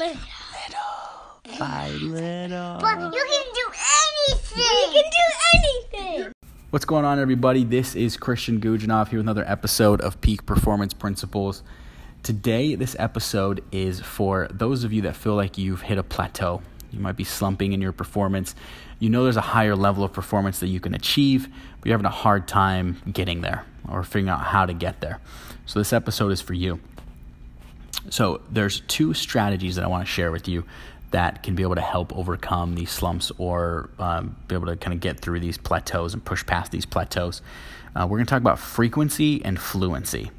little. By little. But you can do anything. You can do anything. What's going on, everybody? This is Christian Gujinov here with another episode of Peak Performance Principles. Today, this episode is for those of you that feel like you've hit a plateau. You might be slumping in your performance. You know there's a higher level of performance that you can achieve, but you're having a hard time getting there or figuring out how to get there. So, this episode is for you. So, there's two strategies that I want to share with you that can be able to help overcome these slumps or um, be able to kind of get through these plateaus and push past these plateaus. Uh, we're going to talk about frequency and fluency.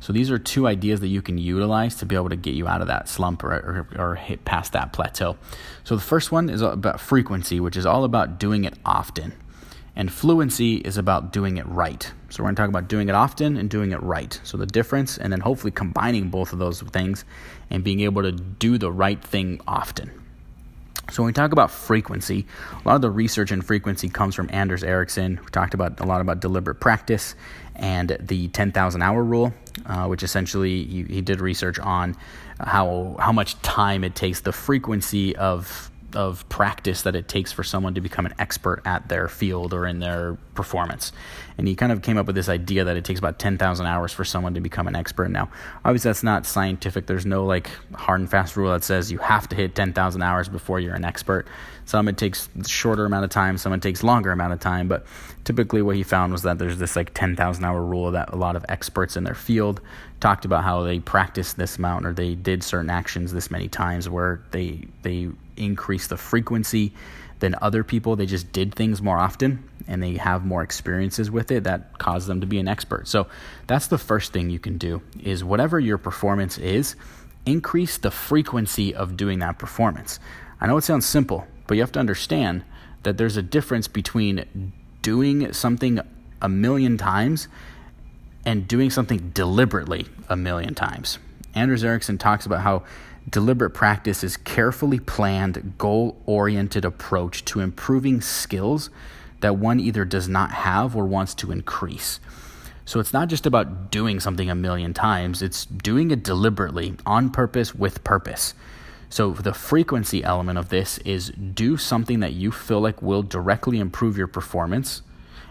So these are two ideas that you can utilize to be able to get you out of that slump or, or, or, hit past that plateau. So the first one is about frequency, which is all about doing it often. And fluency is about doing it right. So we're going to talk about doing it often and doing it right. So the difference, and then hopefully combining both of those things and being able to do the right thing often. So when we talk about frequency, a lot of the research in frequency comes from Anders Ericsson, who talked about a lot about deliberate practice and the 10,000 hour rule, uh, which essentially he, he did research on how how much time it takes, the frequency of of practice that it takes for someone to become an expert at their field or in their performance. And he kind of came up with this idea that it takes about 10,000 hours for someone to become an expert. Now, obviously, that's not scientific. There's no like hard and fast rule that says you have to hit 10,000 hours before you're an expert. Some it takes shorter amount of time, some it takes longer amount of time. But typically, what he found was that there's this like 10,000 hour rule that a lot of experts in their field talked about how they practiced this amount or they did certain actions this many times where they they increase the frequency than other people. They just did things more often and they have more experiences with it that cause them to be an expert. So that's the first thing you can do is whatever your performance is, increase the frequency of doing that performance. I know it sounds simple, but you have to understand that there's a difference between doing something a million times and doing something deliberately a million times. Anders Ericsson talks about how Deliberate practice is carefully planned, goal oriented approach to improving skills that one either does not have or wants to increase. So it's not just about doing something a million times, it's doing it deliberately, on purpose, with purpose. So the frequency element of this is do something that you feel like will directly improve your performance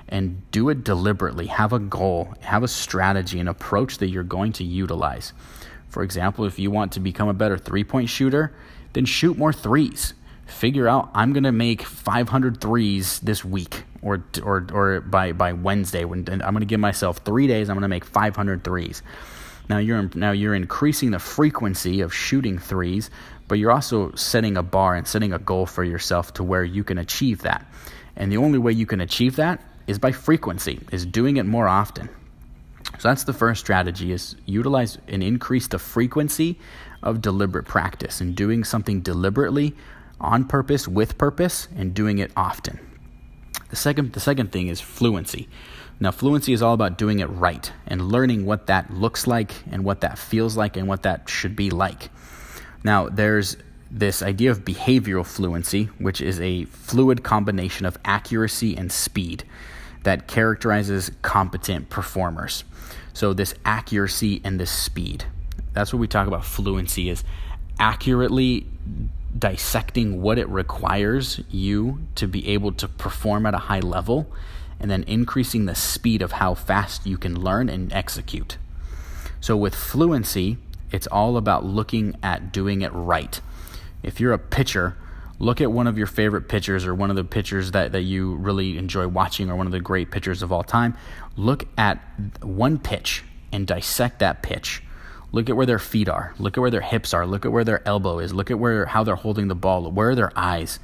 and do it deliberately. Have a goal, have a strategy, an approach that you're going to utilize. For example, if you want to become a better three point shooter, then shoot more threes. Figure out I'm going to make 500 threes this week or, or, or by, by Wednesday. When I'm going to give myself three days, I'm going to make 500 threes. Now you're, now you're increasing the frequency of shooting threes, but you're also setting a bar and setting a goal for yourself to where you can achieve that. And the only way you can achieve that is by frequency, is doing it more often. So that's the first strategy is utilize and increase the frequency of deliberate practice and doing something deliberately on purpose with purpose and doing it often. The second the second thing is fluency. Now fluency is all about doing it right and learning what that looks like and what that feels like and what that should be like. Now there's this idea of behavioral fluency, which is a fluid combination of accuracy and speed that characterizes competent performers. So this accuracy and this speed. That's what we talk about fluency is accurately dissecting what it requires you to be able to perform at a high level and then increasing the speed of how fast you can learn and execute. So with fluency, it's all about looking at doing it right. If you're a pitcher, look at one of your favorite pitchers or one of the pitchers that, that you really enjoy watching or one of the great pitchers of all time. Look at one pitch and dissect that pitch. Look at where their feet are. Look at where their hips are. Look at where their elbow is. Look at where how they're holding the ball. Where are their eyes?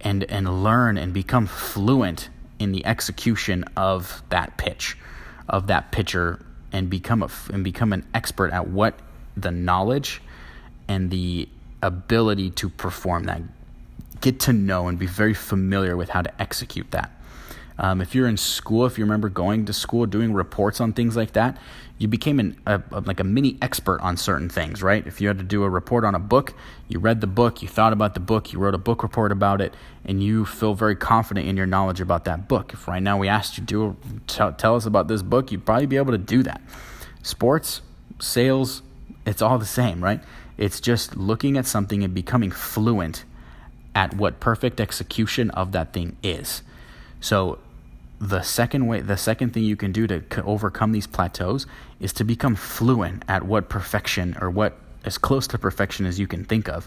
And and learn and become fluent in the execution of that pitch, of that pitcher, and become a and become an expert at what the knowledge and the ability to perform that get to know and be very familiar with how to execute that. Um, if you're in school, if you remember going to school, doing reports on things like that, you became an, a, a, like a mini expert on certain things, right? If you had to do a report on a book, you read the book, you thought about the book, you wrote a book report about it, and you feel very confident in your knowledge about that book. If right now we asked you to tell, tell us about this book, you'd probably be able to do that. Sports, sales, it's all the same, right? It's just looking at something and becoming fluent at what perfect execution of that thing is. So the second way the second thing you can do to overcome these plateaus is to become fluent at what perfection or what as close to perfection as you can think of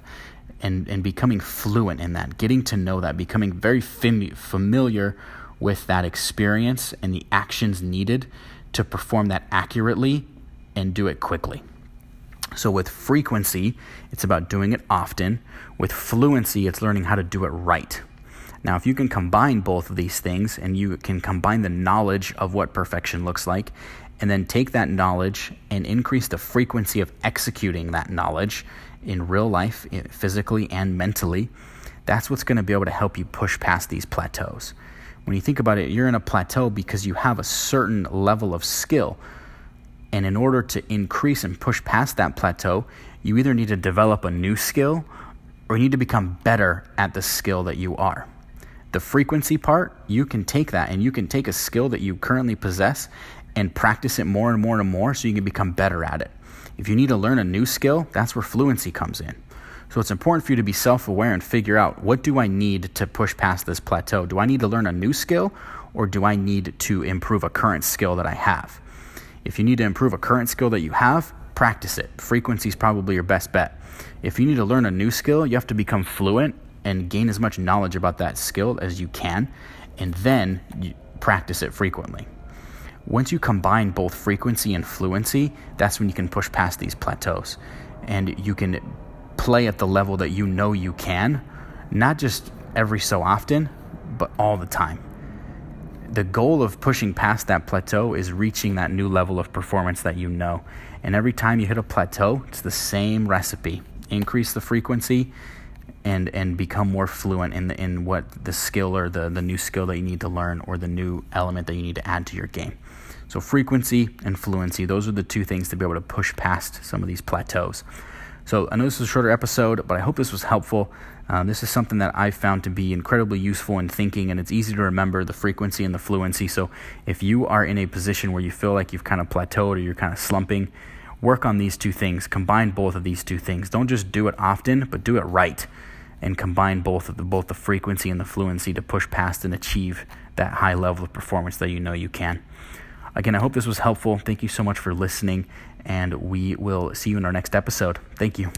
and and becoming fluent in that getting to know that becoming very fam- familiar with that experience and the actions needed to perform that accurately and do it quickly so with frequency it's about doing it often with fluency it's learning how to do it right now, if you can combine both of these things and you can combine the knowledge of what perfection looks like and then take that knowledge and increase the frequency of executing that knowledge in real life, physically and mentally, that's what's going to be able to help you push past these plateaus. When you think about it, you're in a plateau because you have a certain level of skill. And in order to increase and push past that plateau, you either need to develop a new skill or you need to become better at the skill that you are. The frequency part, you can take that and you can take a skill that you currently possess and practice it more and more and more so you can become better at it. If you need to learn a new skill, that's where fluency comes in. So it's important for you to be self aware and figure out what do I need to push past this plateau? Do I need to learn a new skill or do I need to improve a current skill that I have? If you need to improve a current skill that you have, practice it. Frequency is probably your best bet. If you need to learn a new skill, you have to become fluent and gain as much knowledge about that skill as you can, and then you practice it frequently. Once you combine both frequency and fluency, that's when you can push past these plateaus and you can play at the level that you know you can, not just every so often, but all the time. The goal of pushing past that plateau is reaching that new level of performance that you know. And every time you hit a plateau, it's the same recipe. Increase the frequency, and and become more fluent in the, in what the skill or the the new skill that you need to learn or the new element that you need to add to your game. So frequency and fluency, those are the two things to be able to push past some of these plateaus. So I know this is a shorter episode, but I hope this was helpful. Uh, this is something that I found to be incredibly useful in thinking, and it's easy to remember the frequency and the fluency. So if you are in a position where you feel like you've kind of plateaued or you're kind of slumping, work on these two things. Combine both of these two things. Don't just do it often, but do it right and combine both of the both the frequency and the fluency to push past and achieve that high level of performance that you know you can. Again, I hope this was helpful. Thank you so much for listening, and we will see you in our next episode. Thank you.